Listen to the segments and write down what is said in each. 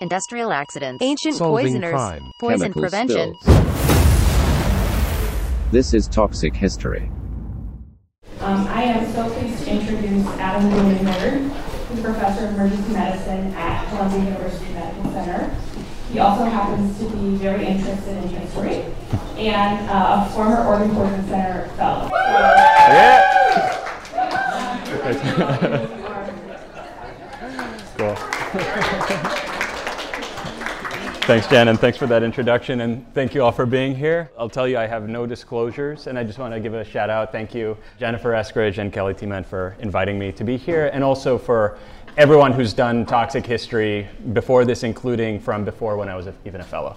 industrial accidents, ancient Solving poisoners, crime. poison Chemical prevention. spills. This is Toxic History. Um, I am so pleased to introduce Adam Blumenberg, who's professor of emergency medicine at Columbia University Medical Center. He also happens to be very interested in history and uh, a former Oregon Poison Center fellow. Cool. Thanks, Jen, and thanks for that introduction, and thank you all for being here. I'll tell you, I have no disclosures, and I just want to give a shout out. Thank you, Jennifer Eskridge and Kelly Tiemann, for inviting me to be here, and also for everyone who's done toxic history before this, including from before when I was a, even a fellow.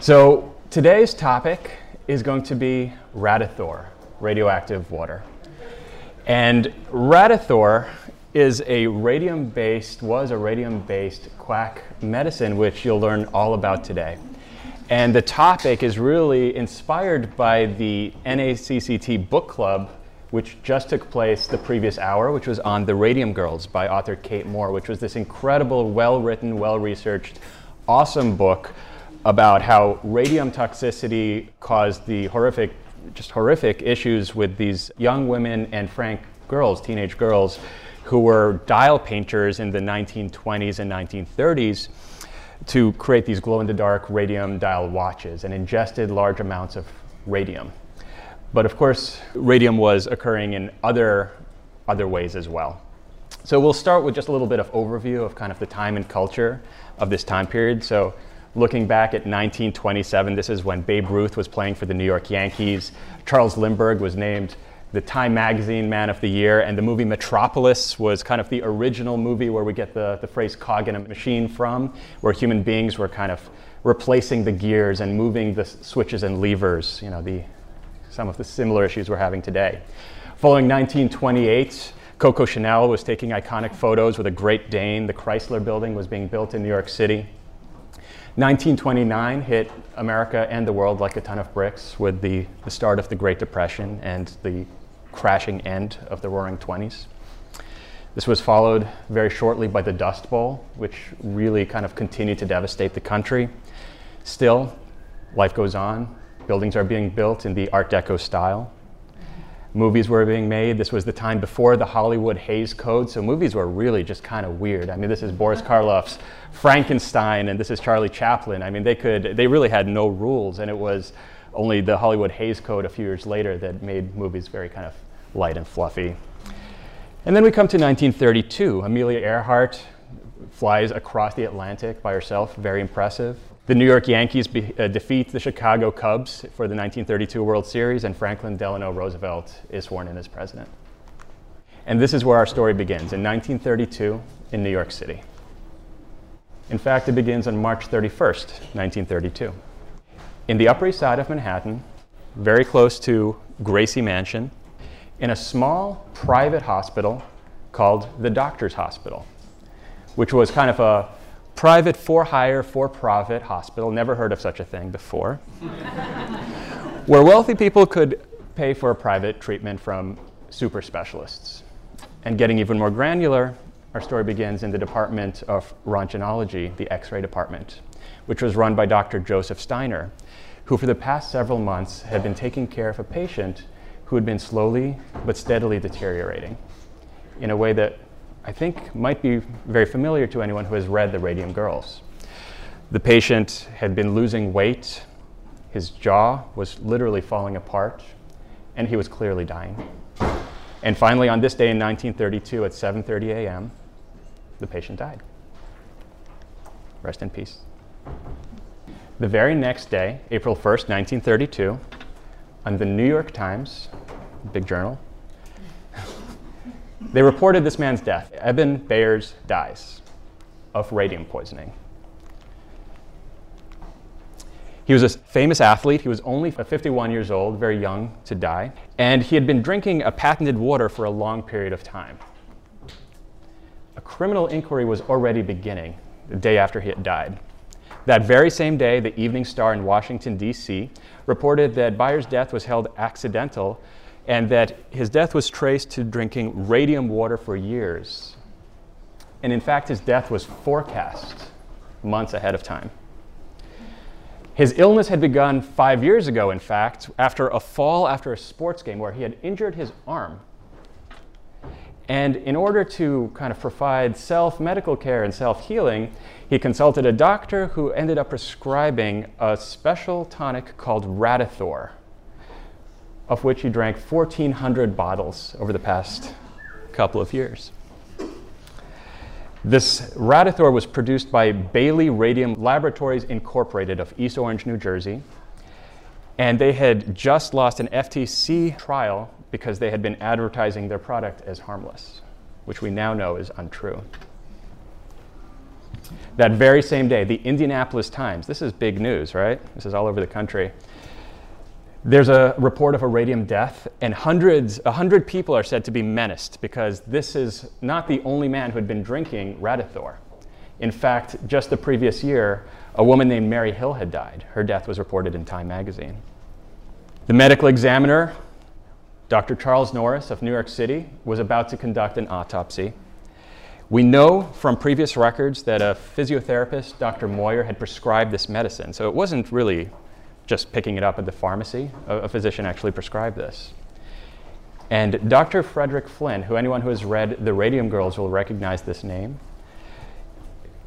So today's topic is going to be Radithor, radioactive water. And Radithor is a radium-based, was a radium-based quack medicine, which you'll learn all about today. And the topic is really inspired by the NACCT book club, which just took place the previous hour, which was on The Radium Girls by author Kate Moore, which was this incredible, well-written, well-researched, awesome book about how radium toxicity caused the horrific, just horrific issues with these young women and frank girls, teenage girls, who were dial painters in the 1920s and 1930s to create these glow in the dark radium dial watches and ingested large amounts of radium. But of course, radium was occurring in other, other ways as well. So we'll start with just a little bit of overview of kind of the time and culture of this time period. So looking back at 1927, this is when Babe Ruth was playing for the New York Yankees. Charles Lindbergh was named the Time Magazine Man of the Year, and the movie Metropolis was kind of the original movie where we get the, the phrase cog in a machine from, where human beings were kind of replacing the gears and moving the switches and levers, you know, the, some of the similar issues we're having today. Following 1928, Coco Chanel was taking iconic photos with a Great Dane. The Chrysler building was being built in New York City. 1929 hit America and the world like a ton of bricks with the, the start of the Great Depression and the crashing end of the Roaring Twenties. This was followed very shortly by the Dust Bowl, which really kind of continued to devastate the country. Still, life goes on. Buildings are being built in the Art Deco style. Movies were being made. This was the time before the Hollywood Hays Code, so movies were really just kind of weird. I mean, this is Boris Karloff's Frankenstein, and this is Charlie Chaplin. I mean, they could, they really had no rules, and it was only the Hollywood Hays Code a few years later that made movies very kind of light and fluffy. And then we come to 1932. Amelia Earhart flies across the Atlantic by herself, very impressive. The New York Yankees be, uh, defeat the Chicago Cubs for the 1932 World Series, and Franklin Delano Roosevelt is sworn in as president. And this is where our story begins in 1932 in New York City. In fact, it begins on March 31st, 1932. In the Upper East Side of Manhattan, very close to Gracie Mansion, in a small private hospital called the Doctor's Hospital, which was kind of a private for hire, for profit hospital, never heard of such a thing before, where wealthy people could pay for private treatment from super specialists. And getting even more granular, our story begins in the Department of Röntgenology, the X ray department, which was run by Dr. Joseph Steiner, who for the past several months had been taking care of a patient who had been slowly but steadily deteriorating in a way that I think might be very familiar to anyone who has read The Radium Girls. The patient had been losing weight, his jaw was literally falling apart, and he was clearly dying. And finally, on this day in 1932 at 7:30 a.m., the patient died. Rest in peace. The very next day, April 1st, 1932, on the New York Times, big journal, they reported this man's death. Eben Byers dies of radium poisoning. He was a famous athlete. He was only 51 years old, very young to die, and he had been drinking a patented water for a long period of time. A criminal inquiry was already beginning the day after he had died. That very same day, the Evening Star in Washington, D.C., reported that Byers' death was held accidental and that his death was traced to drinking radium water for years. And in fact, his death was forecast months ahead of time. His illness had begun five years ago, in fact, after a fall after a sports game where he had injured his arm. And in order to kind of provide self medical care and self healing, he consulted a doctor who ended up prescribing a special tonic called Radithor, of which he drank 1,400 bottles over the past couple of years. This Radithor was produced by Bailey Radium Laboratories Incorporated of East Orange, New Jersey. And they had just lost an FTC trial because they had been advertising their product as harmless, which we now know is untrue. That very same day, the Indianapolis Times, this is big news, right? This is all over the country. There's a report of a radium death, and hundreds, a hundred people are said to be menaced because this is not the only man who had been drinking Radithor. In fact, just the previous year, a woman named Mary Hill had died. Her death was reported in Time magazine. The medical examiner, Dr. Charles Norris of New York City, was about to conduct an autopsy. We know from previous records that a physiotherapist, Dr. Moyar, had prescribed this medicine, so it wasn't really just picking it up at the pharmacy. A, a physician actually prescribed this. And Dr. Frederick Flinn, who anyone who has read The Radium Girls will recognize this name,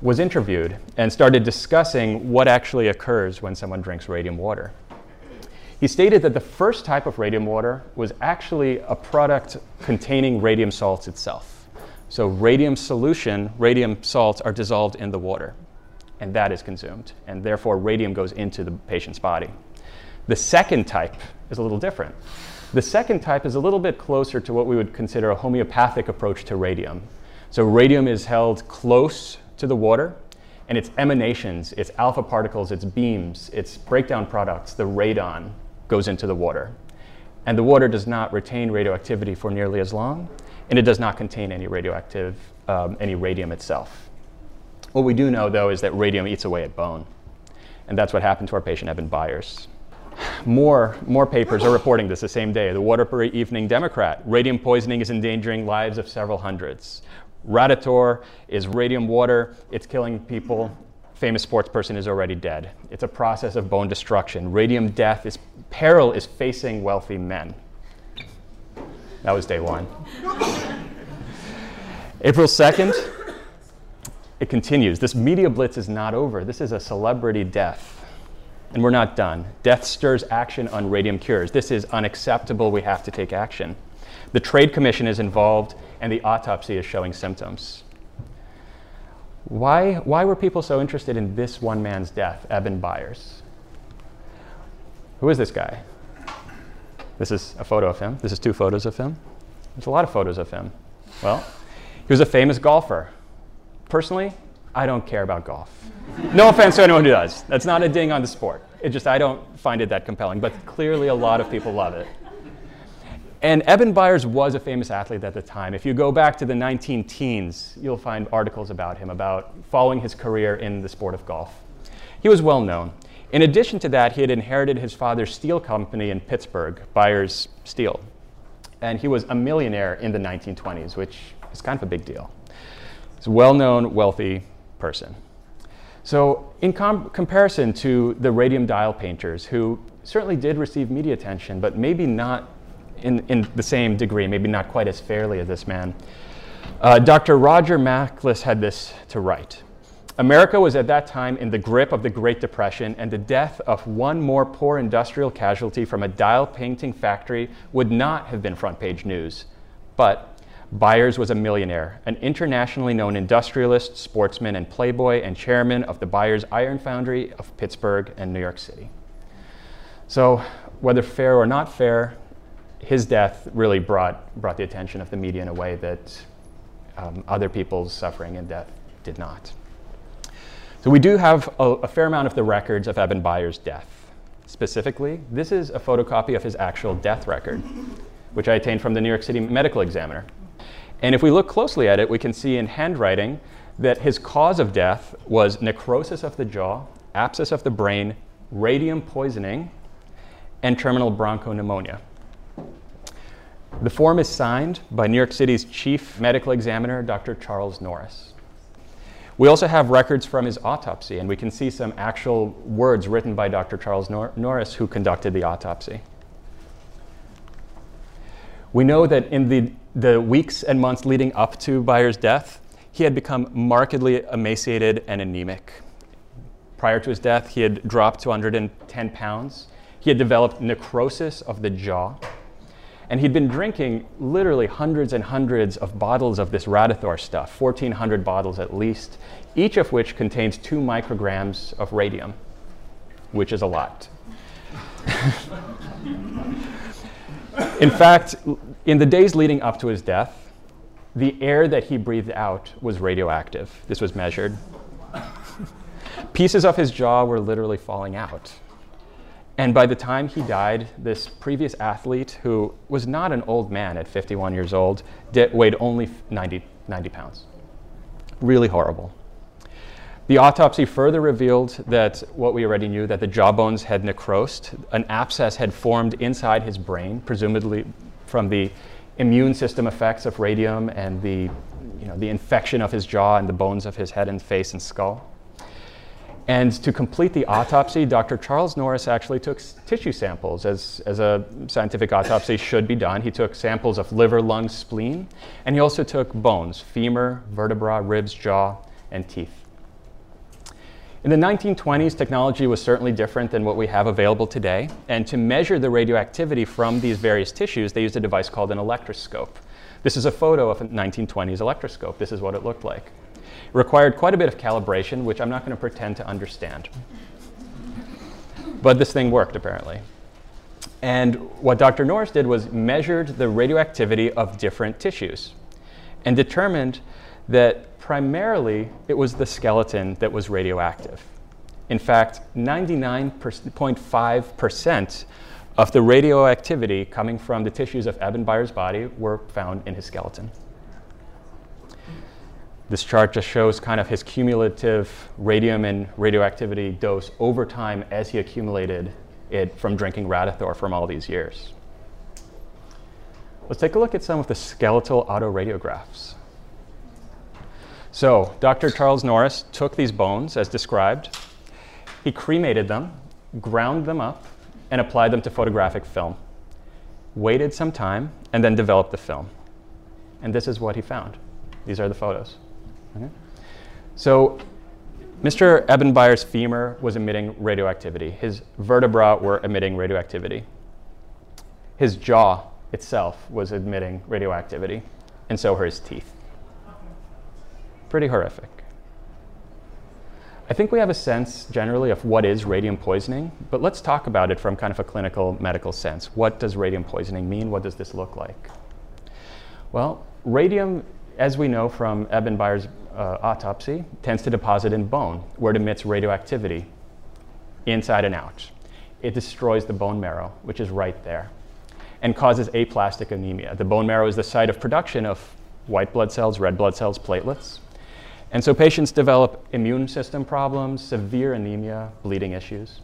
was interviewed and started discussing what actually occurs when someone drinks radium water. He stated that the first type of radium water was actually a product containing radium salts itself. So, radium solution, radium salts are dissolved in the water and that is consumed, and therefore radium goes into the patient's body. The second type is a little different. The second type is a little bit closer to what we would consider a homeopathic approach to radium. So, radium is held close to the water, and its emanations, its alpha particles, its beams, its breakdown products, the radon, goes into the water. And the water does not retain radioactivity for nearly as long, and it does not contain any radioactive, um, any radium itself. What we do know, though, is that radium eats away at bone. And that's what happened to our patient, Eben Byers. More, more papers are reporting this the same day. The Waterbury Evening Democrat radium poisoning is endangering lives of several hundreds. Radithor is radium water, it's killing people. Famous sports person is already dead. It's a process of bone destruction. Radium death is peril is facing wealthy men. That was day one. April 2nd, it continues. This media blitz is not over. This is a celebrity death. And we're not done. Death stirs action on radium cures. This is unacceptable. We have to take action. The Trade Commission is involved, and the autopsy is showing symptoms. Why, why were people so interested in this one man's death, Eben Byers? Who is this guy? This is a photo of him. This is two photos of him. There's a lot of photos of him. Well, he was a famous golfer. Personally, I don't care about golf. No offense to anyone who does. That's not a ding on the sport. It just, I don't find it that compelling, but clearly a lot of people love it. And Eben Byers was a famous athlete at the time. If you go back to the 19 teens, you'll find articles about him, about following his career in the sport of golf. He was well known. In addition to that, he had inherited his father's steel company in Pittsburgh, Byers Steel. And he was a millionaire in the 1920s, which is kind of a big deal. He's a well known, wealthy person. So, in com- comparison to the radium dial painters, who certainly did receive media attention, but maybe not in, in the same degree, maybe not quite as fairly as this man, uh, Dr. Roger Macklis had this to write. America was at that time in the grip of the Great Depression, and the death of one more poor industrial casualty from a dial painting factory would not have been front page news. But Byers was a millionaire, an internationally known industrialist, sportsman, and playboy, and chairman of the Byers Iron Foundry of Pittsburgh and New York City. So, whether fair or not fair, his death really brought, brought the attention of the media in a way that um, other people's suffering and death did not. So, we do have a, a fair amount of the records of Eben Byers' death. Specifically, this is a photocopy of his actual death record, which I obtained from the New York City Medical Examiner. And if we look closely at it, we can see in handwriting that his cause of death was necrosis of the jaw, abscess of the brain, radium poisoning, and terminal bronchopneumonia. The form is signed by New York City's chief medical examiner, Dr. Charles Norris. We also have records from his autopsy, and we can see some actual words written by Dr. Charles Nor- Norris, who conducted the autopsy. We know that in the, the weeks and months leading up to Byers' death, he had become markedly emaciated and anemic. Prior to his death, he had dropped to 110 pounds. He had developed necrosis of the jaw. And he'd been drinking literally hundreds and hundreds of bottles of this Radithor stuff, 1,400 bottles at least, each of which contains two micrograms of radium, which is a lot. in fact, in the days leading up to his death, the air that he breathed out was radioactive. This was measured. Pieces of his jaw were literally falling out. And by the time he died, this previous athlete, who was not an old man at 51 years old, weighed only 90, 90 pounds. Really horrible. The autopsy further revealed that what we already knew that the jawbones had necrosed. An abscess had formed inside his brain, presumably from the immune system effects of radium and the, you know, the infection of his jaw and the bones of his head and face and skull. And to complete the autopsy, Dr. Charles Norris actually took tissue samples, as, as a scientific autopsy should be done. He took samples of liver, lung, spleen, and he also took bones femur, vertebra, ribs, jaw, and teeth. In the 1920s, technology was certainly different than what we have available today. And to measure the radioactivity from these various tissues, they used a device called an electroscope. This is a photo of a 1920s electroscope. This is what it looked like. It required quite a bit of calibration, which I'm not going to pretend to understand. But this thing worked, apparently. And what Dr. Norris did was measured the radioactivity of different tissues and determined that primarily it was the skeleton that was radioactive. In fact, 99.5% of the radioactivity coming from the tissues of Eben Byers' body were found in his skeleton. This chart just shows kind of his cumulative radium and radioactivity dose over time as he accumulated it from drinking Radithor from all these years. Let's take a look at some of the skeletal autoradiographs. So, Dr. Charles Norris took these bones as described, he cremated them, ground them up, and applied them to photographic film. Waited some time, and then developed the film. And this is what he found. These are the photos. Okay. So, Mr. Eben Byers' femur was emitting radioactivity. His vertebra were emitting radioactivity. His jaw itself was emitting radioactivity, and so were his teeth. Pretty horrific. I think we have a sense generally of what is radium poisoning, but let's talk about it from kind of a clinical medical sense. What does radium poisoning mean? What does this look like? Well, radium, as we know from Eben Byers' uh, autopsy, tends to deposit in bone where it emits radioactivity inside and out. It destroys the bone marrow, which is right there, and causes aplastic anemia. The bone marrow is the site of production of white blood cells, red blood cells, platelets. And so patients develop immune system problems, severe anemia, bleeding issues.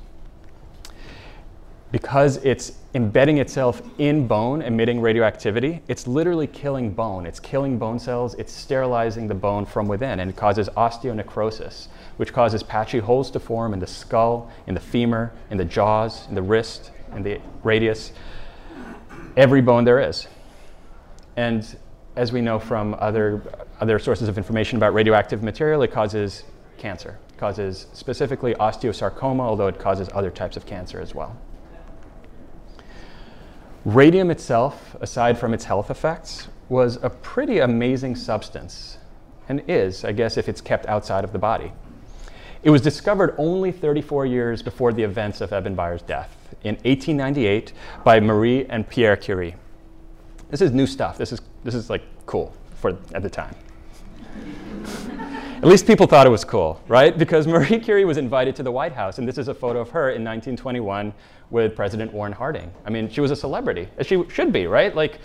Because it's embedding itself in bone, emitting radioactivity, it's literally killing bone. It's killing bone cells, it's sterilizing the bone from within, and it causes osteonecrosis, which causes patchy holes to form in the skull, in the femur, in the jaws, in the wrist, in the radius, every bone there is. And as we know from other, other sources of information about radioactive material, it causes cancer. It causes specifically osteosarcoma, although it causes other types of cancer as well. Radium itself, aside from its health effects, was a pretty amazing substance, and is, I guess, if it's kept outside of the body. It was discovered only 34 years before the events of Eben Byers' death in 1898 by Marie and Pierre Curie. This is new stuff. This is, this is like cool for at the time. At least people thought it was cool, right? Because Marie Curie was invited to the White House, and this is a photo of her in 1921 with President Warren Harding. I mean, she was a celebrity, as she should be, right? Like,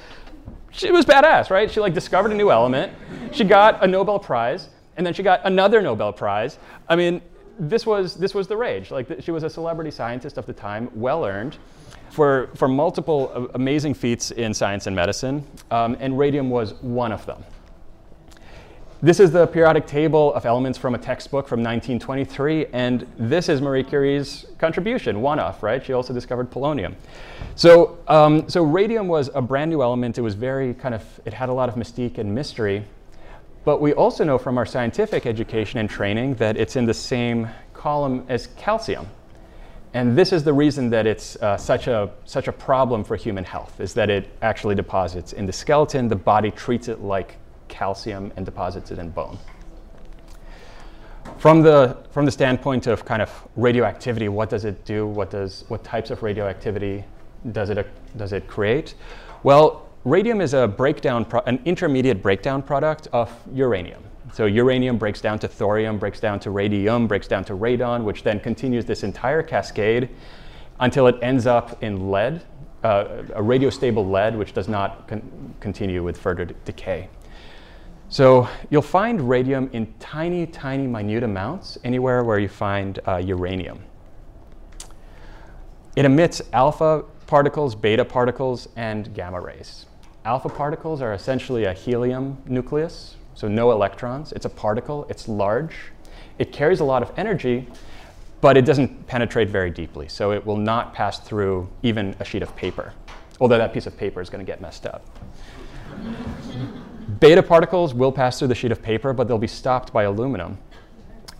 she was badass, right? She like discovered a new element. She got a Nobel Prize, and then she got another Nobel Prize. I mean, this was this was the rage. Like, she was a celebrity scientist of the time, well earned. For, for multiple amazing feats in science and medicine, um, and radium was one of them This is the periodic table of elements from a textbook from 1923, and this is Marie Curie's contribution, one off, right? She also discovered polonium. So, um, so radium was a brand new element. It was very kind of, it had a lot of mystique and mystery. But we also know from our scientific education and training that it's in the same column as calcium. And this is the reason that it's uh, such, a, such a problem for human health, is that it actually deposits in the skeleton. The body treats it like calcium and deposits it in bone. From the, from the standpoint of kind of radioactivity, what does it do? What, does, what types of radioactivity does it, does it create? Well, radium is a breakdown, an intermediate breakdown product of uranium. So uranium breaks down to thorium, breaks down to radium, breaks down to radon, which then continues this entire cascade until it ends up in lead, uh, a radiostable lead, which does not con- continue with further decay. So you'll find radium in tiny, tiny, minute amounts anywhere where you find uh, uranium. It emits alpha particles, beta particles, and gamma rays. Alpha particles are essentially a helium nucleus, so no electrons. It's a particle, it's large, it carries a lot of energy, but it doesn't penetrate very deeply, so it will not pass through even a sheet of paper, although that piece of paper is going to get messed up. Beta particles will pass through the sheet of paper, but they'll be stopped by aluminum.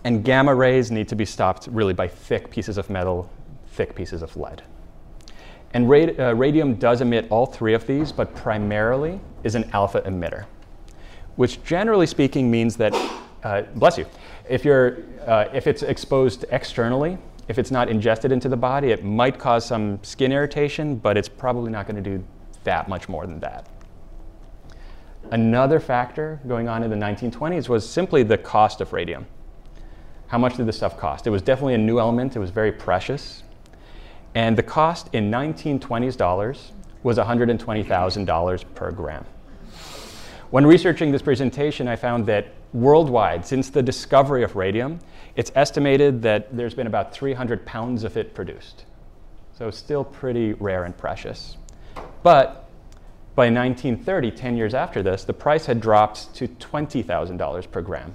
And gamma rays need to be stopped really by thick pieces of metal, thick pieces of lead. And uh, radium does emit all three of these, but primarily is an alpha emitter, which generally speaking means that, uh, bless you, if, you're, uh, if it's exposed externally, if it's not ingested into the body, it might cause some skin irritation, but it's probably not going to do that much more than that. Another factor going on in the 1920s was simply the cost of radium. How much did this stuff cost? It was definitely a new element, it was very precious. And the cost in 1920s dollars was $120,000 per gram. When researching this presentation, I found that worldwide, since the discovery of radium, it's estimated that there's been about 300 pounds of it produced. So still pretty rare and precious. But by 1930, 10 years after this, the price had dropped to $20,000 per gram.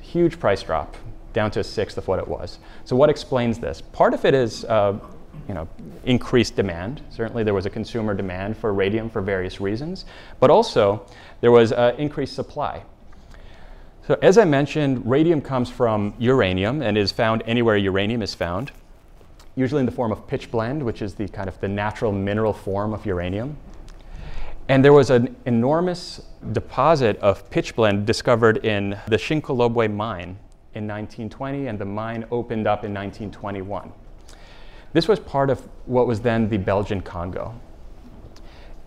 Huge price drop, down to a sixth of what it was. So, what explains this? Part of it is uh, you know, increased demand. Certainly, there was a consumer demand for radium for various reasons, but also there was uh, increased supply. So, as I mentioned, radium comes from uranium and is found anywhere uranium is found, usually in the form of pitchblende, which is the kind of the natural mineral form of uranium. And there was an enormous deposit of pitchblende discovered in the Shinkolobwe mine in 1920, and the mine opened up in 1921. This was part of what was then the Belgian Congo.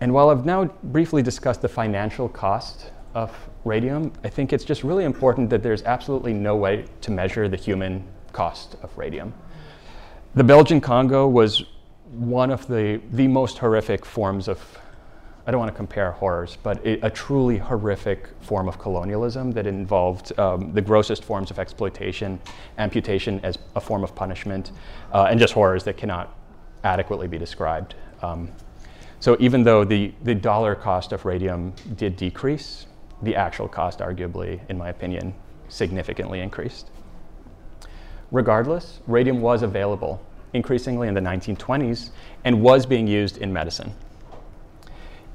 And while I've now briefly discussed the financial cost of radium, I think it's just really important that there's absolutely no way to measure the human cost of radium. The Belgian Congo was one of the, the most horrific forms of I don't want to compare horrors, but a, a truly horrific form of colonialism that involved um, the grossest forms of exploitation, amputation as a form of punishment, uh, and just horrors that cannot adequately be described. Um, so even though the, the dollar cost of radium did decrease, the actual cost, arguably, in my opinion, significantly increased. Regardless, radium was available increasingly in the 1920s and was being used in medicine.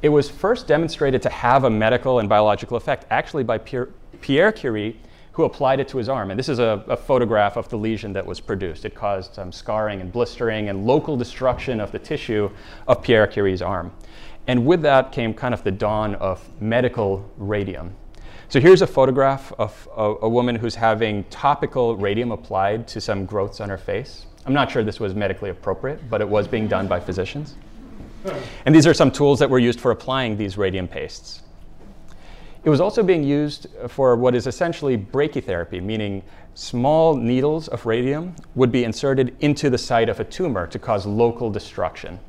It was first demonstrated to have a medical and biological effect actually by Pierre Curie, who applied it to his arm. And this is a, a photograph of the lesion that was produced. It caused um, scarring and blistering and local destruction of the tissue of Pierre Curie's arm. And with that came kind of the dawn of medical radium. So here's a photograph of a, a, woman who's having topical radium applied to some growths on her face. I'm not sure this was medically appropriate, but it was being done by physicians. And these are some tools that were used for applying these radium pastes. It was also being used for what is essentially brachytherapy, meaning small needles of radium would be inserted into the site of a tumor to cause local destruction.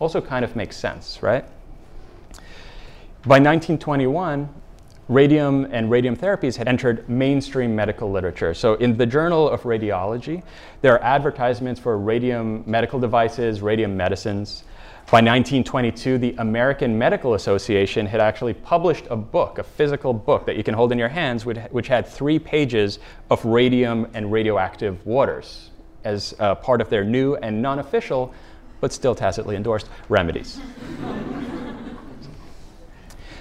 Also, kind of makes sense, right? By 1921, radium and radium therapies had entered mainstream medical literature. So, in the Journal of Radiology, there are advertisements for radium medical devices, radium medicines. By 1922, the American Medical Association had actually published a book, a physical book that you can hold in your hands, which had three pages of radium and radioactive waters as uh, part of their new and non official, but still tacitly endorsed, remedies.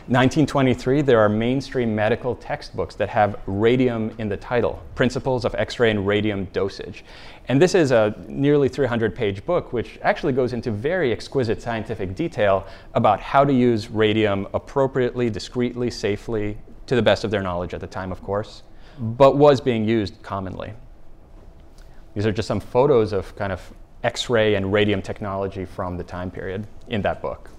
1923, there are mainstream medical textbooks that have radium in the title, Principles of X-ray and Radium Dosage. And this is a nearly 300 page book, which actually goes into very exquisite scientific detail about how to use radium appropriately, discreetly, safely, to the best of their knowledge at the time, of course, but was being used commonly. These are just some photos of kind of X-ray and radium technology from the time period in that book.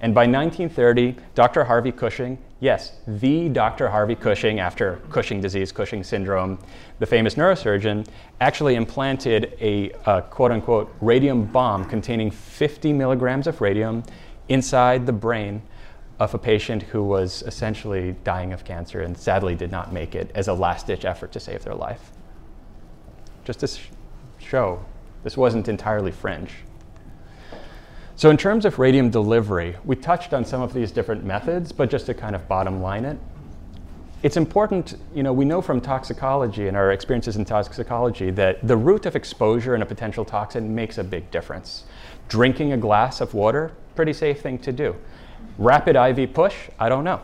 And by 1930, Dr. Harvey Cushing, yes, the Dr. Harvey Cushing, after Cushing disease, Cushing syndrome, the famous neurosurgeon, actually implanted a uh, quote unquote radium bomb containing 50 milligrams of radium inside the brain of a patient who was essentially dying of cancer and sadly did not make it as a last ditch effort to save their life. Just to sh- show this wasn't entirely fringe. So in terms of radium delivery, we touched on some of these different methods, but just to kind of bottom line it, it's important, you know, we know from toxicology and our experiences in toxicology that the route of exposure in a potential toxin makes a big difference. Drinking a glass of water, pretty safe thing to do. Rapid IV push, I don't know.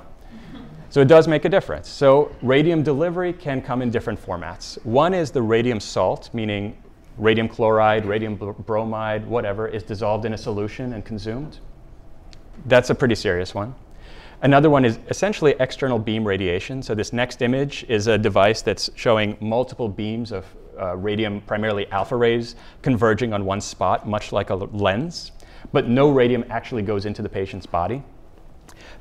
So it does make a difference. So radium delivery can come in different formats. One is the radium salt, meaning radium chloride, radium bromide, whatever, is dissolved in a solution and consumed. That's a pretty serious one. Another one is essentially external beam radiation. So this next image is a device that's showing multiple beams of uh, radium, primarily alpha rays, converging on one spot, much like a lens. But no radium actually goes into the patient's body.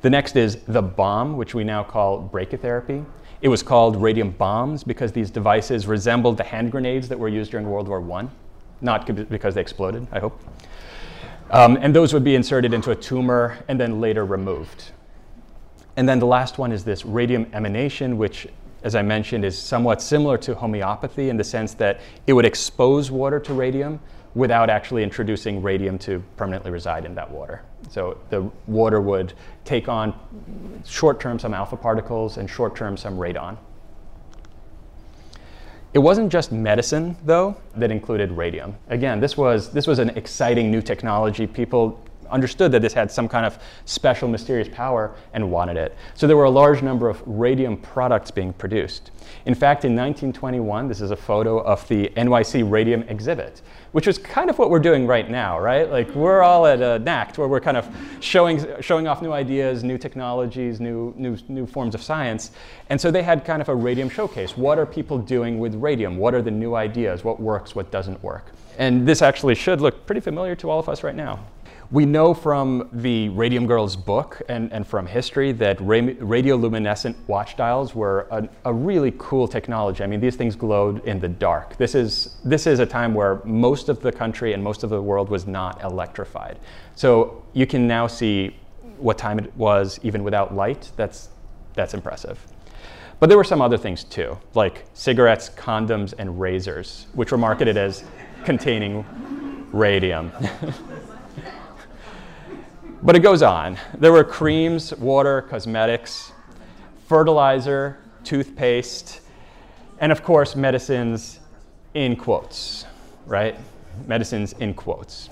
The next is the bomb, which we now call brachytherapy. It was called radium bombs because these devices resembled the hand grenades that were used during World War I, not because they exploded, I hope. Um, and those would be inserted into a tumor and then later removed. And then the last one is this radium emanation, which, as I mentioned, is somewhat similar to homeopathy in the sense that it would expose water to radium without actually introducing radium to permanently reside in that water. So the water would take on short term some alpha particles and short term some radon. It wasn't just medicine, though, that included radium. Again, this was, this was an exciting new technology. People understood that this had some kind of special mysterious power and wanted it. So there were a large number of radium products being produced. In fact, in 1921, this is a photo of the NYC radium exhibit, which is kind of what we're doing right now, right? Like we're all at a NACCT where we're kind of showing, showing off new ideas, new technologies, new, new, new forms of science. And so they had kind of a radium showcase. What are people doing with radium? What are the new ideas? What works? What doesn't work? And this actually should look pretty familiar to all of us right now. We know from the Radium Girls book and, and from history that ra- radioluminescent watch dials were a, a, really cool technology. I mean, these things glowed in the dark. This is, this is a time where most of the country and most of the world was not electrified. So you can now see what time it was even without light. That's, that's impressive. But there were some other things too, like cigarettes, condoms, and razors, which were marketed as containing radium. But it goes on. There were creams, water, cosmetics, fertilizer, toothpaste, and of course, medicines in quotes, right? Medicines in quotes.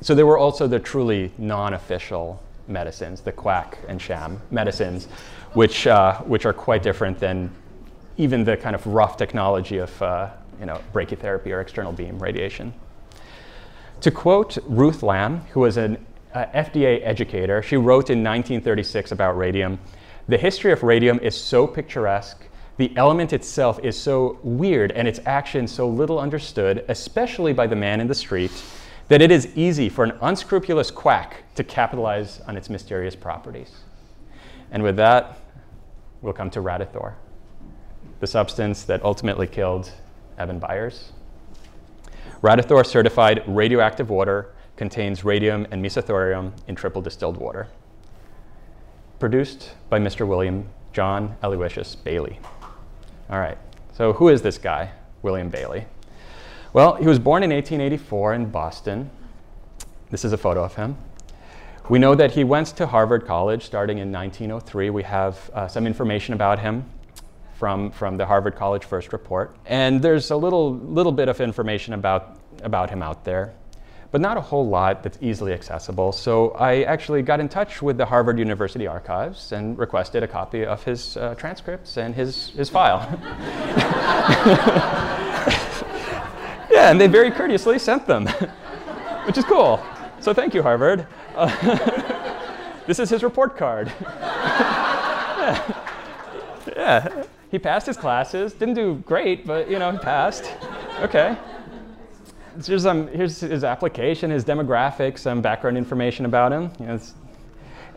So there were also the truly non official medicines, the quack and sham medicines, which, uh, which are quite different than even the kind of rough technology of uh, you know, brachytherapy or external beam radiation. To quote Ruth Lamb, who was an uh, FDA educator. She wrote in 1936 about radium. The history of radium is so picturesque. The element itself is so weird and its action so little understood, especially by the man in the street, that it is easy for an unscrupulous quack to capitalize on its mysterious properties. And with that, we'll come to Radithor, the substance that ultimately killed Eben Byers. Radithor certified radioactive water contains radium and mesothorium in triple distilled water. Produced by Mr. William John Aloysius Bailey. All right, so who is this guy, William Bailey? Well, he was born in 1884 in Boston. This is a photo of him. We know that he went to Harvard College starting in 1903. We have uh, some information about him from, from the Harvard College First Report. And there's a little, little bit of information about, about him out there, but not a whole lot that's easily accessible. So I actually got in touch with the Harvard University Archives and requested a copy of his uh, transcripts and his, his file. yeah, and they very courteously sent them, which is cool. So thank you, Harvard. Uh, this is his report card. yeah. yeah. He passed his classes. Didn't do great, but you know, he passed. Okay. Here's, um, here's his application, his demographics, some background information about him. You know,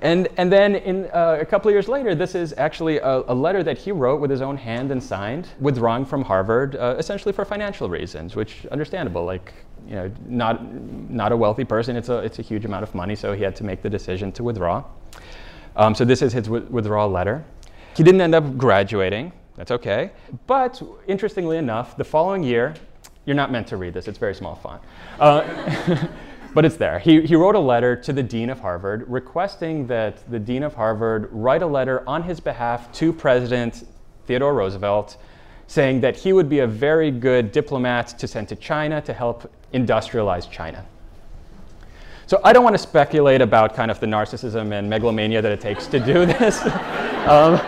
and, and then in, uh, a couple of years later, this is actually a, a, letter that he wrote with his own hand and signed, withdrawing from Harvard, uh, essentially for financial reasons, which understandable. Like, you know, not, not a wealthy person, it's a, it's a huge amount of money, so he had to make the decision to withdraw. Um, so this is his withdrawal letter. He didn't end up graduating, that's okay. But interestingly enough, the following year, you're not meant to read this, it's very small font. Uh, but it's there. He, he wrote a letter to the Dean of Harvard requesting that the Dean of Harvard write a letter on his behalf to President Theodore Roosevelt saying that he would be a very good diplomat to send to China to help industrialize China. So I don't want to speculate about kind of the narcissism and megalomania that it takes to do this. um,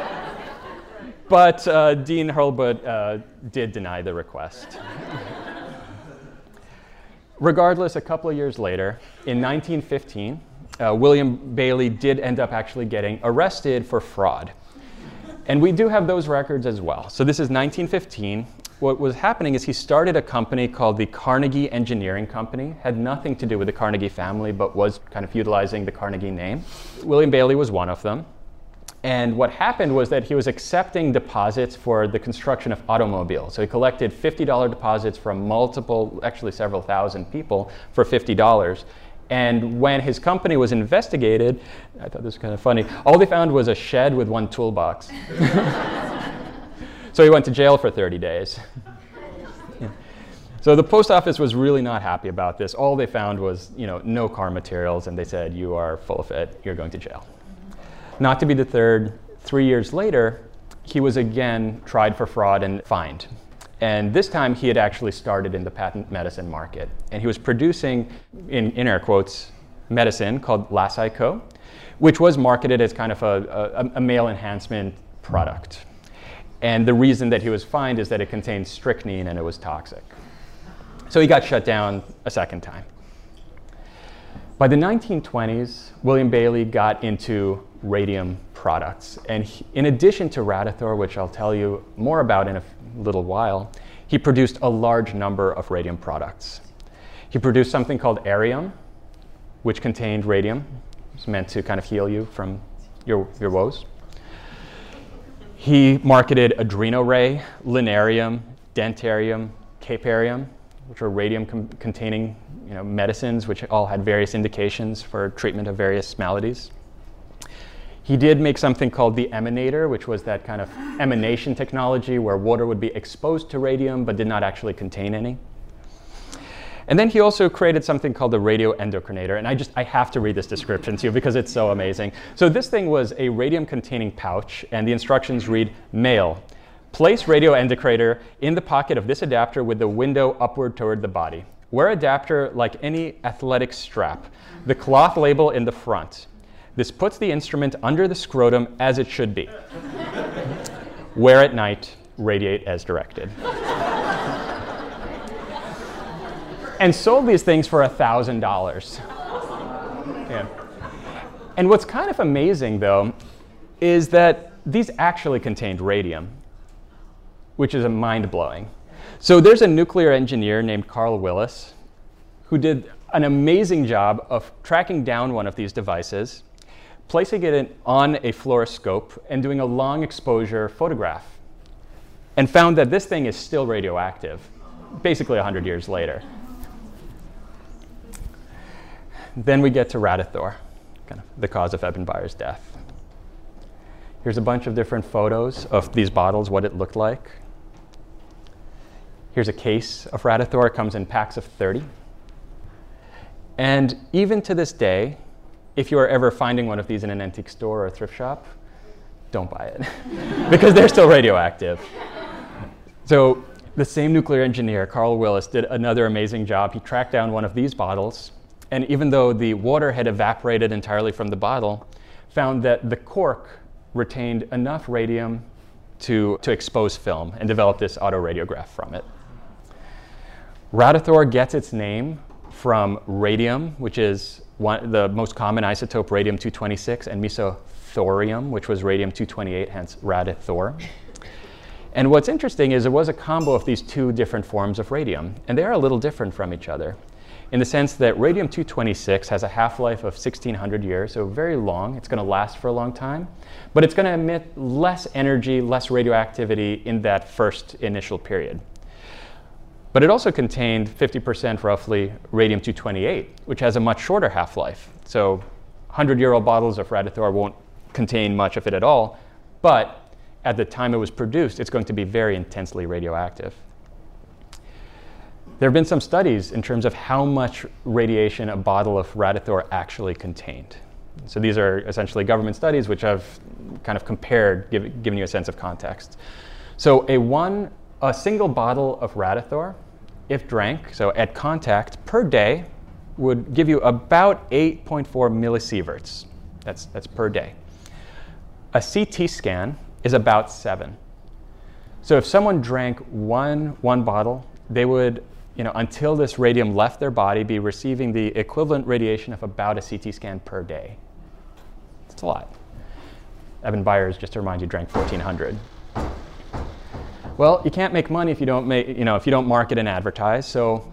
but uh, Dean Hurlbut uh, did deny the request. Regardless, a couple of years later, in 1915, uh, William Bailey did end up actually getting arrested for fraud. And we do have those records as well. So this is 1915. What was happening is he started a company called the Carnegie Engineering Company. Had nothing to do with the Carnegie family, but was kind of utilizing the Carnegie name. William Bailey was one of them. And what happened was that he was accepting deposits for the construction of automobiles. So he collected $50 deposits from multiple, actually several thousand people for $50. And when his company was investigated, I thought this was kind of funny, all they found was a shed with one toolbox. so he went to jail for 30 days. So the post office was really not happy about this. All they found was, you know, no car materials, and they said, "You are full of it. You're going to jail." Not to be deterred, three years later, he was again tried for fraud and fined. And this time he had actually started in the patent medicine market. And he was producing, in, in air quotes, medicine called Las-I-Go, which was marketed as kind of a, a, a male enhancement product. And the reason that he was fined is that it contained strychnine and it was toxic. So he got shut down a second time. By the 1920s, William Bailey got into radium products. And he, in addition to Radithor, which I'll tell you more about in a little while, he produced a large number of radium products. He produced something called Arium, which contained radium. It's meant to kind of heal you from your, your woes. He marketed Adrenoray, Linarium, Dentarium, Caparium, which were radium com- containing you know, medicines, which all had various indications for treatment of various maladies. He did make something called the emanator, which was that kind of emanation technology where water would be exposed to radium but did not actually contain any. And then he also created something called the radioendocrinator. And I just, I have to read this description to you because it's so amazing. So this thing was a radium containing pouch, and the instructions read male. Place radioendocrinator in the pocket of this adapter with the window upward toward the body. Wear adapter like any athletic strap. The cloth label in the front. This puts the instrument under the scrotum as it should be. Wear at night, radiate as directed. and sold these things for $1,000. Yeah. And what's kind of amazing, though, is that these actually contained radium, which is mind blowing. So there's a nuclear engineer named Carl Willis who did an amazing job of tracking down one of these devices placing it on a fluoroscope and doing a long exposure photograph and found that this thing is still radioactive, basically 100 years later. Then we get to Radithor, kind of the cause of Eben Byers' death. Here's a bunch of different photos of these bottles, what it looked like. Here's a case of Radithor, it comes in packs of 30. And even to this day, if you are ever finding one of these in an antique store or thrift shop, don't buy it because they're still radioactive. So the same nuclear engineer, Carl Willis, did another amazing job. He tracked down one of these bottles, and even though the water had evaporated entirely from the bottle, found that the cork retained enough radium to, to expose film and developed this autoradiograph from it. Radithor gets its name from radium, which is one, the most common isotope, radium 226, and mesothorium, which was radium 228, hence radithor. And what's interesting is it was a combo of these two different forms of radium, and they are a little different from each other in the sense that radium 226 has a half life of 1600 years, so very long. It's going to last for a long time, but it's going to emit less energy, less radioactivity in that first initial period. But it also contained 50% roughly radium 228, which has a much shorter half life. So 100 year old bottles of Radithor won't contain much of it at all, but at the time it was produced, it's going to be very intensely radioactive. There have been some studies in terms of how much radiation a bottle of Radithor actually contained. So these are essentially government studies which have kind of compared, give, giving you a sense of context. So a one, a single bottle of Radithor, if drank, so at contact per day, would give you about 8.4 millisieverts. That's, that's per day. A CT scan is about seven. So if someone drank one, one bottle, they would you know, until this radium left their body, be receiving the equivalent radiation of about a CT scan per day. It's a lot. Eben Byers, just to remind you, drank 1,400. Well, you can't make money if you don't make, you know, if you don't market and advertise. So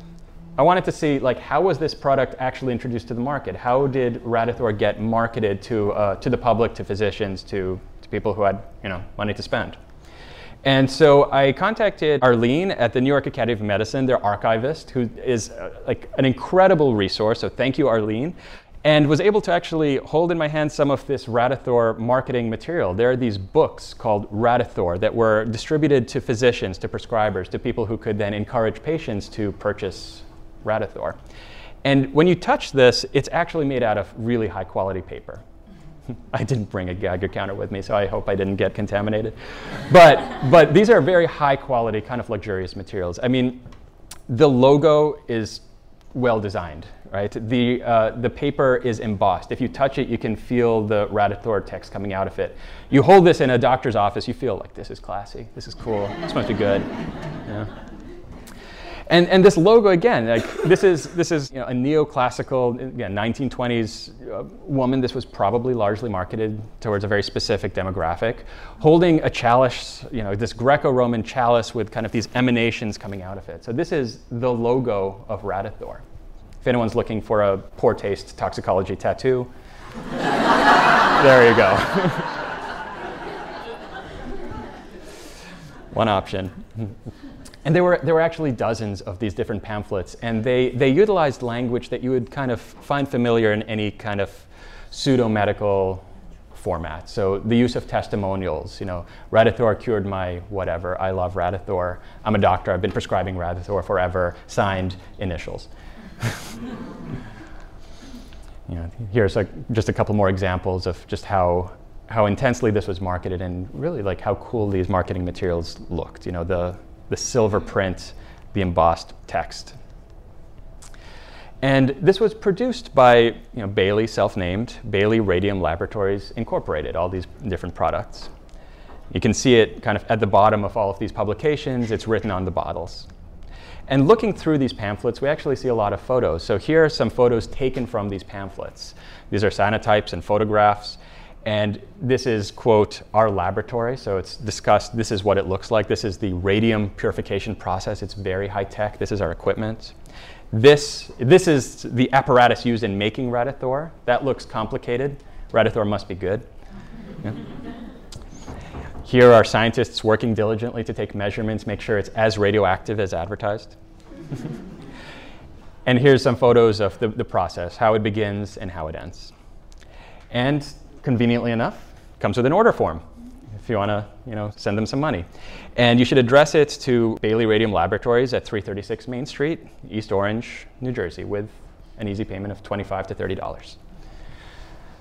I wanted to see, like, how was this product actually introduced to the market? How did Radithor get marketed to, uh, to the public, to physicians, to, to people who had, you know, money to spend? And so I contacted Arlene at the New York Academy of Medicine, their archivist, who is uh, like an incredible resource. So thank you, Arlene. And was able to actually hold in my hand some of this Radithor marketing material. There are these books called Radithor that were distributed to physicians, to prescribers, to people who could then encourage patients to purchase Radithor. And when you touch this, it's actually made out of really high quality paper. I didn't bring a Geiger counter with me, so I hope I didn't get contaminated. But, but these are very high quality, kind of luxurious materials. I mean, the logo is well designed, right? The, uh, the paper is embossed. If you touch it, you can feel the Radithor text coming out of it. You hold this in a doctor's office, you feel like this is classy, this is cool, this must be good. Yeah. And, and this logo again, like this is this is you know, a neoclassical, again, 1920s uh, woman. This was probably largely marketed towards a very specific demographic, holding a chalice, you know, this Greco-Roman chalice with kind of these emanations coming out of it. So this is the logo of Radithor. If anyone's looking for a poor taste toxicology tattoo, there you go. One option. And there were, there were actually dozens of these different pamphlets, and they, they utilized language that you would kind of find familiar in any kind of pseudo medical format. So the use of testimonials, you know, Radithor cured my whatever, I love Radithor, I'm a doctor, I've been prescribing Radithor forever, signed initials. You know, here's like just a couple more examples of just how how intensely this was marketed and really like how cool these marketing materials looked. You know, the the silver print, the embossed text. And this was produced by you know, Bailey, self-named, Bailey Radium Laboratories Incorporated, all these different products. You can see it kind of at the bottom of all of these publications. It's written on the bottles. And looking through these pamphlets, we actually see a lot of photos. So here are some photos taken from these pamphlets. These are cyanotypes and photographs. And this is, quote, our laboratory. So it's discussed, this is what it looks like. This is the radium purification process. It's very high tech. This is our equipment. This, this is the apparatus used in making Radithor. That looks complicated. Radithor must be good. Yeah. Here are scientists working diligently to take measurements, make sure it's as radioactive as advertised. and here's some photos of the, the process, how it begins and how it ends. And conveniently enough, comes with an order form if you want to you know, send them some money. And you should address it to Bailey Radium Laboratories at 336 Main Street, East Orange, New Jersey, with an easy payment of 25 to $30.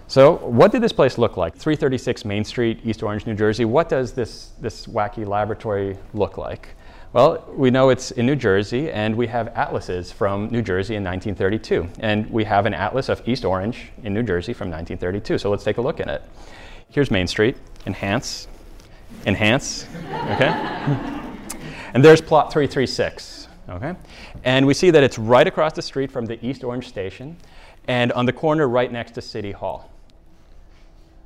So, what did this place look like? 336 Main Street, East Orange, New Jersey. What does this, this wacky laboratory look like? Well, we know it's in New Jersey, and we have atlases from New Jersey in 1932. And we have an atlas of East Orange in New Jersey from 1932. So, let's take a look at it. Here's Main Street, enhance, enhance, okay? and there's plot 336, okay? And we see that it's right across the street from the East Orange station and on the corner right next to City Hall.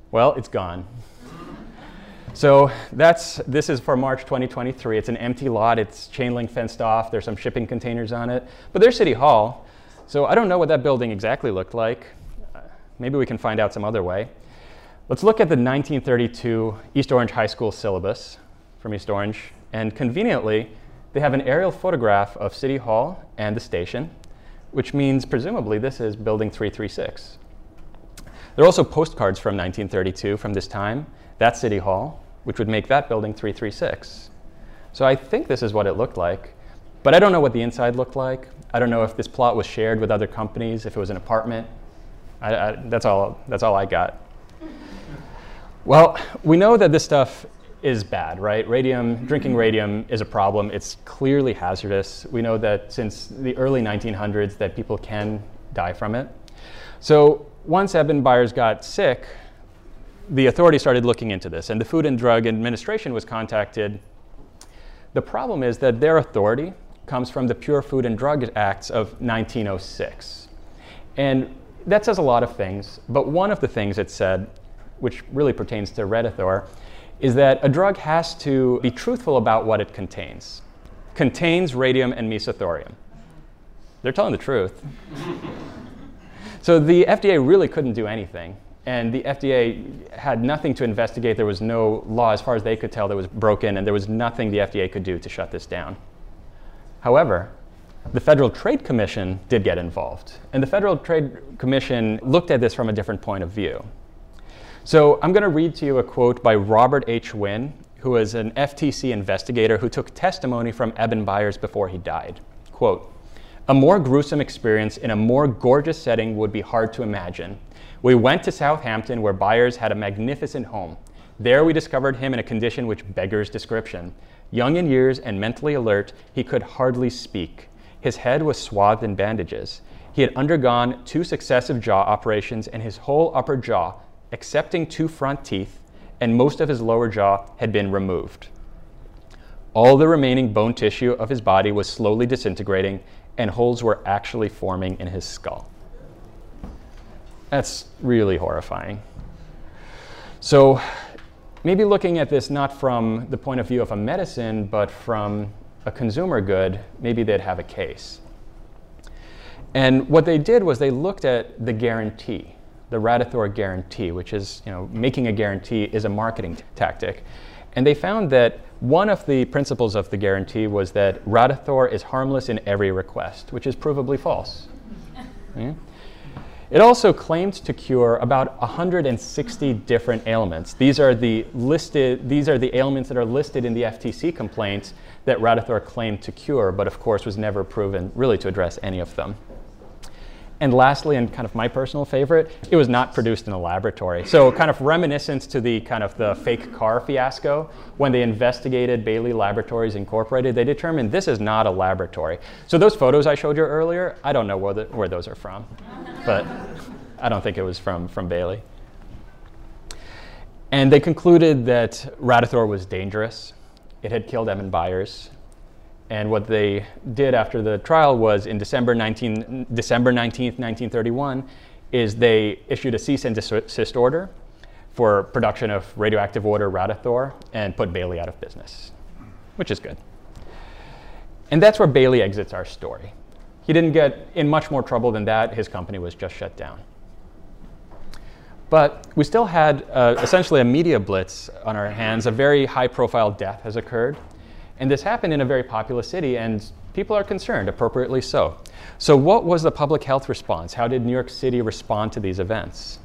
Well, it's gone. So that's this is for March 2023. It's an empty lot. It's chain link fenced off. There's some shipping containers on it. But there's City Hall. So I don't know what that building exactly looked like. Maybe we can find out some other way. Let's look at the 1932 East Orange High School syllabus from East Orange. And conveniently, they have an aerial photograph of City Hall and the station, which means presumably this is Building 336. There are also postcards from 1932 from this time. That's City Hall, which would make that building 336. So I think this is what it looked like. But I don't know what the inside looked like. I don't know if this plot was shared with other companies, if it was an apartment. I, I, that's, all, that's all I got. Well, we know that this stuff is bad, right? Radium, drinking radium is a problem. It's clearly hazardous. We know that since the early 1900s that people can die from it. So once Eben Byers got sick, the authorities started looking into this, and the Food and Drug Administration was contacted. The problem is that their authority comes from the Pure Food and Drug Acts of 1906. And that says a lot of things, but one of the things it said, which really pertains to Radithor, is that a drug has to be truthful about what it contains. Contains radium and mesothorium. They're telling the truth. So the FDA really couldn't do anything. And the FDA had nothing to investigate. There was no law, as far as they could tell, that was broken, and there was nothing the FDA could do to shut this down. However, the Federal Trade Commission did get involved. And the Federal Trade Commission looked at this from a different point of view. So I'm going to read to you a quote by Robert H. Winn, who is an FTC investigator who took testimony from Eben Byers before he died. Quote, a more gruesome experience in a more gorgeous setting would be hard to imagine. We went to Southampton where Byers had a magnificent home. There we discovered him in a condition which beggars description. Young in years and mentally alert, he could hardly speak. His head was swathed in bandages. He had undergone two successive jaw operations, and his whole upper jaw, excepting two front teeth, and most of his lower jaw had been removed. All the remaining bone tissue of his body was slowly disintegrating, and holes were actually forming in his skull. That's really horrifying. So, maybe looking at this not from the point of view of a medicine, but from a consumer good, maybe they'd have a case. And what they did was they looked at the guarantee, the Radithor guarantee, which is, you know, making a guarantee is a marketing tactic. And they found that one of the principles of the guarantee was that Radithor is harmless in every request, which is provably false. Yeah? It also claimed to cure about 160 different ailments. These are the listed these are the ailments that are listed in the FTC complaint that Radithor claimed to cure, but of course was never proven really to address any of them. And lastly, and kind of my personal favorite, it was not produced in a laboratory. So kind of reminiscent to the kind of the fake car fiasco, when they investigated Bailey Laboratories Incorporated, they determined this is not a laboratory. So those photos I showed you earlier, I don't know where, the, where those are from, but I don't think it was from, from Bailey. And they concluded that Radithor was dangerous. It had killed Eben Byers. And what they did after the trial was in December, 19, December 19th, 1931, is they issued a cease and desist order for production of radioactive water Radithor and put Bailey out of business, which is good. And that's where Bailey exits our story. He didn't get in much more trouble than that. His company was just shut down. But we still had uh, essentially a media blitz on our hands. A very high profile death has occurred. And this happened in a very populous city, and people are concerned, appropriately so. So, what was the public health response? How did New York City respond to these events?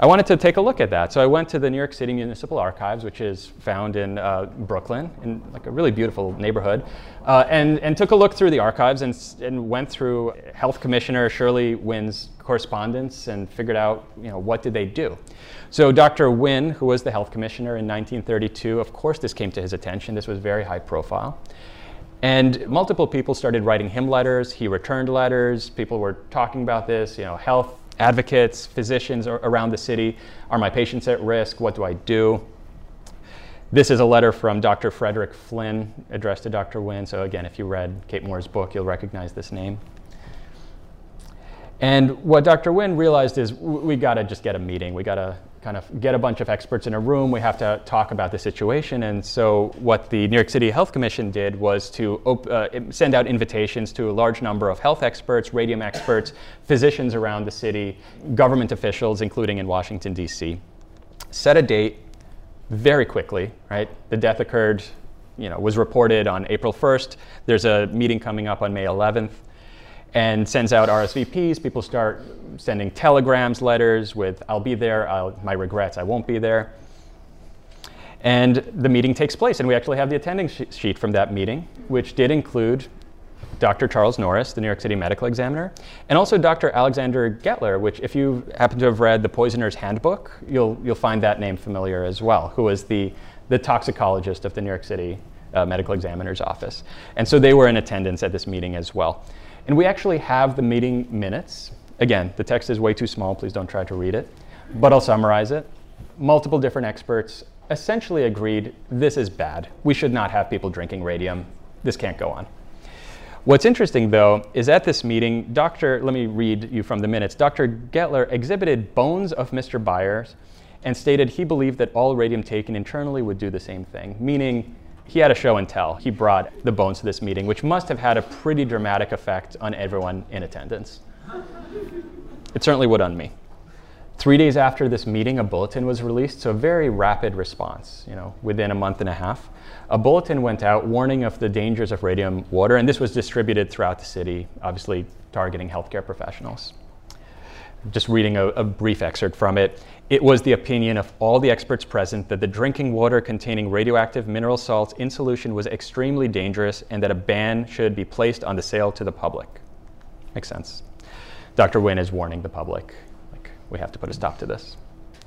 I wanted to take a look at that. So I went to the New York City Municipal Archives, which is found in uh, Brooklyn, in like a really beautiful neighborhood, uh, and, and took a look through the archives and, and went through Health Commissioner Shirley Wynne's correspondence and figured out, you know, what did they do. So Dr. Wynne, who was the health commissioner in 1932, of course this came to his attention. This was very high profile. And multiple people started writing him letters. He returned letters. People were talking about this, you know, health advocates, physicians around the city. Are my patients at risk? What do I do? This is a letter from Dr. Frederick Flinn addressed to Dr. Wynne. So, again, if you read Kate Moore's book, you'll recognize this name. And what Dr. Wynne realized is we got to just get a meeting. We got to kind of get a bunch of experts in a room. We have to talk about the situation. And so, what the New York City Health Commission did was to op- uh, send out invitations to a large number of health experts, radium experts, physicians around the city, government officials, including in Washington, D.C. Set a date very quickly, right? The death occurred, you know, was reported on April 1st. There's a meeting coming up on May 11th and sends out RSVPs. People start sending telegrams, letters with, I'll be there, I'll, my regrets, I won't be there. And the meeting takes place, and we actually have the attending sh- sheet from that meeting, which did include Dr. Charles Norris, the New York City medical examiner, and also Dr. Alexander Gettler, which, if you happen to have read The Poisoner's Handbook, you'll, you'll find that name familiar as well, who was the, the toxicologist of the New York City uh, medical examiner's office. And so they were in attendance at this meeting as well. And we actually have the meeting minutes. Again, the text is way too small, please don't try to read it, but I'll summarize it. Multiple different experts essentially agreed this is bad. We should not have people drinking radium. This can't go on. What's interesting, though, is at this meeting, Dr. Let me read you from the minutes. Dr. Gettler exhibited bones of Mr. Byers and stated he believed that all radium taken internally would do the same thing, meaning he had a show and tell. He brought the bones to this meeting, which must have had a pretty dramatic effect on everyone in attendance. It certainly would on me. Three days after this meeting, a bulletin was released, so a very rapid response, you know, within a month and a half. A bulletin went out warning of the dangers of radium water, and this was distributed throughout the city, obviously targeting healthcare professionals. Just reading a, a brief excerpt from it. It was the opinion of all the experts present that the drinking water containing radioactive mineral salts in solution was extremely dangerous and that a ban should be placed on the sale to the public. Makes sense. Dr. Wynne is warning the public, like, we have to put a stop to this.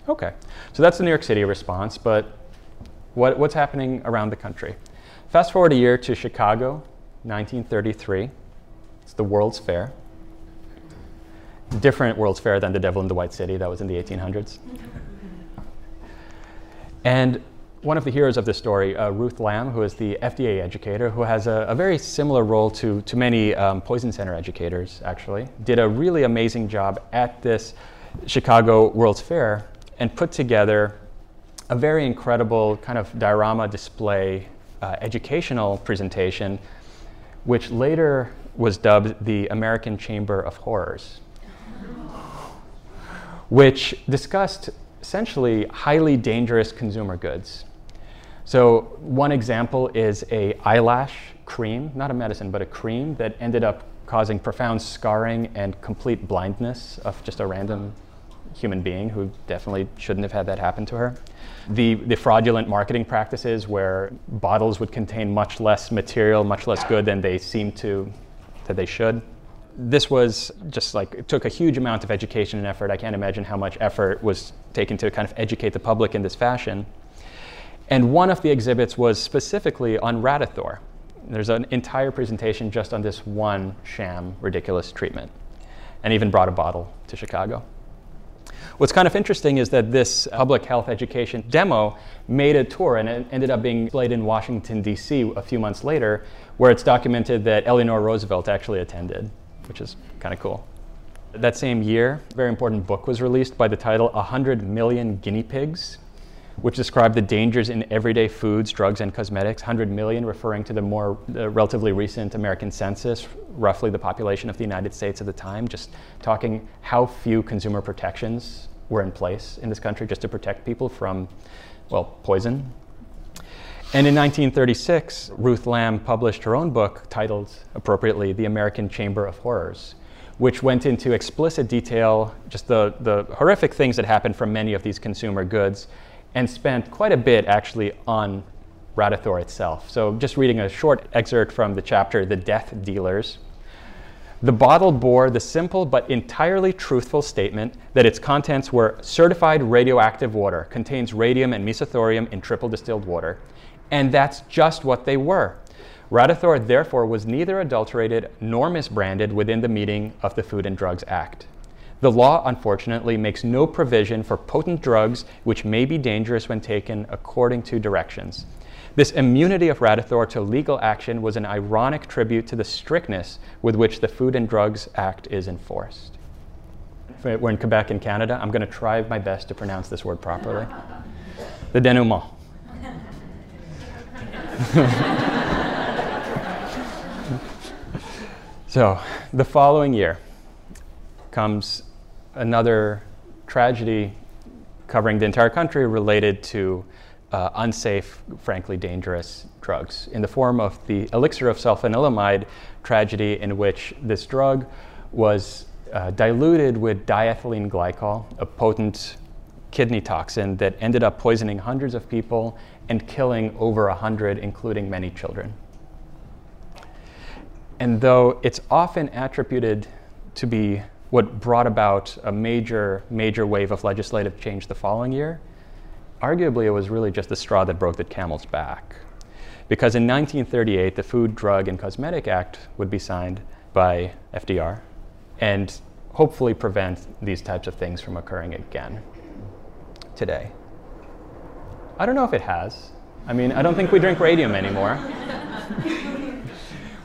Okay, so that's the New York City response, but what, what's happening around the country? Fast forward a year to Chicago, 1933. It's the World's Fair different World's Fair than the Devil in the White City that was in the 1800s. And one of the heroes of this story, uh, Ruth Lamb, who is the FDA educator, who has a, a very similar role to, to many um, Poison Center educators, actually, did a really amazing job at this Chicago World's Fair and put together a very incredible kind of diorama display uh, educational presentation, which later was dubbed the American Chamber of Horrors which discussed essentially highly dangerous consumer goods. So one example is a eyelash cream, not a medicine, but a cream that ended up causing profound scarring and complete blindness of just a random human being who definitely shouldn't have had that happen to her. The, the fraudulent marketing practices where bottles would contain much less material, much less good than they seem to, that they should this was just like it took a huge amount of education and effort. I can't imagine how much effort was taken to kind of educate the public in this fashion. And one of the exhibits was specifically on Radithor. There's an entire presentation just on this one sham, ridiculous treatment, and even brought a bottle to Chicago. What's kind of interesting is that this public health education demo made a tour and it ended up being played in Washington, D.C. a few months later, where it's documented that Eleanor Roosevelt actually attended which is kind of cool. That same year, a very important book was released by the title 100 Million Guinea Pigs, which described the dangers in everyday foods, drugs, and cosmetics. 100 million referring to the more relatively recent American census, roughly the population of the United States at the time, just talking how few consumer protections were in place in this country just to protect people from, well, poison, and in 1936, Ruth Lamb published her own book titled, appropriately, The American Chamber of Horrors, which went into explicit detail just the, the horrific things that happened from many of these consumer goods and spent quite a bit actually on Radithor itself. So, just reading a short excerpt from the chapter, The Death Dealers. The bottle bore the simple but entirely truthful statement that its contents were certified radioactive water, contains radium and mesothorium in triple distilled water. And that's just what they were. Radithor, therefore, was neither adulterated nor misbranded within the meaning of the Food and Drugs Act. The law, unfortunately, makes no provision for potent drugs which may be dangerous when taken according to directions. This immunity of Radithor to legal action was an ironic tribute to the strictness with which the Food and Drugs Act is enforced. We're in Quebec in Canada. I'm going to try my best to pronounce this word properly. The denouement. so, the following year comes another tragedy covering the entire country related to uh, unsafe, frankly dangerous drugs in the form of the elixir of sulfanilamide tragedy, in which this drug was uh, diluted with diethylene glycol, a potent kidney toxin that ended up poisoning hundreds of people and killing over 100, including many children. And though it's often attributed to be what brought about a major, major wave of legislative change the following year, arguably it was really just the straw that broke the camel's back. Because in 1938, the Food, Drug, and Cosmetic Act would be signed by FDR and hopefully prevent these types of things from occurring again today. I don't know if it has. I mean, I don't think we drink radium anymore.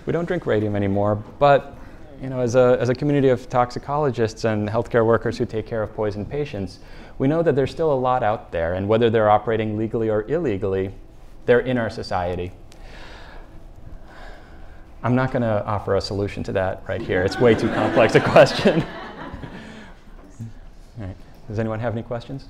we don't drink radium anymore, but you know, as a, as a community of toxicologists and healthcare workers who take care of poisoned patients, we know that there's still a lot out there, and whether they're operating legally or illegally, they're in our society. I'm not going to offer a solution to that right here. It's way too complex a question. Does anyone have any questions?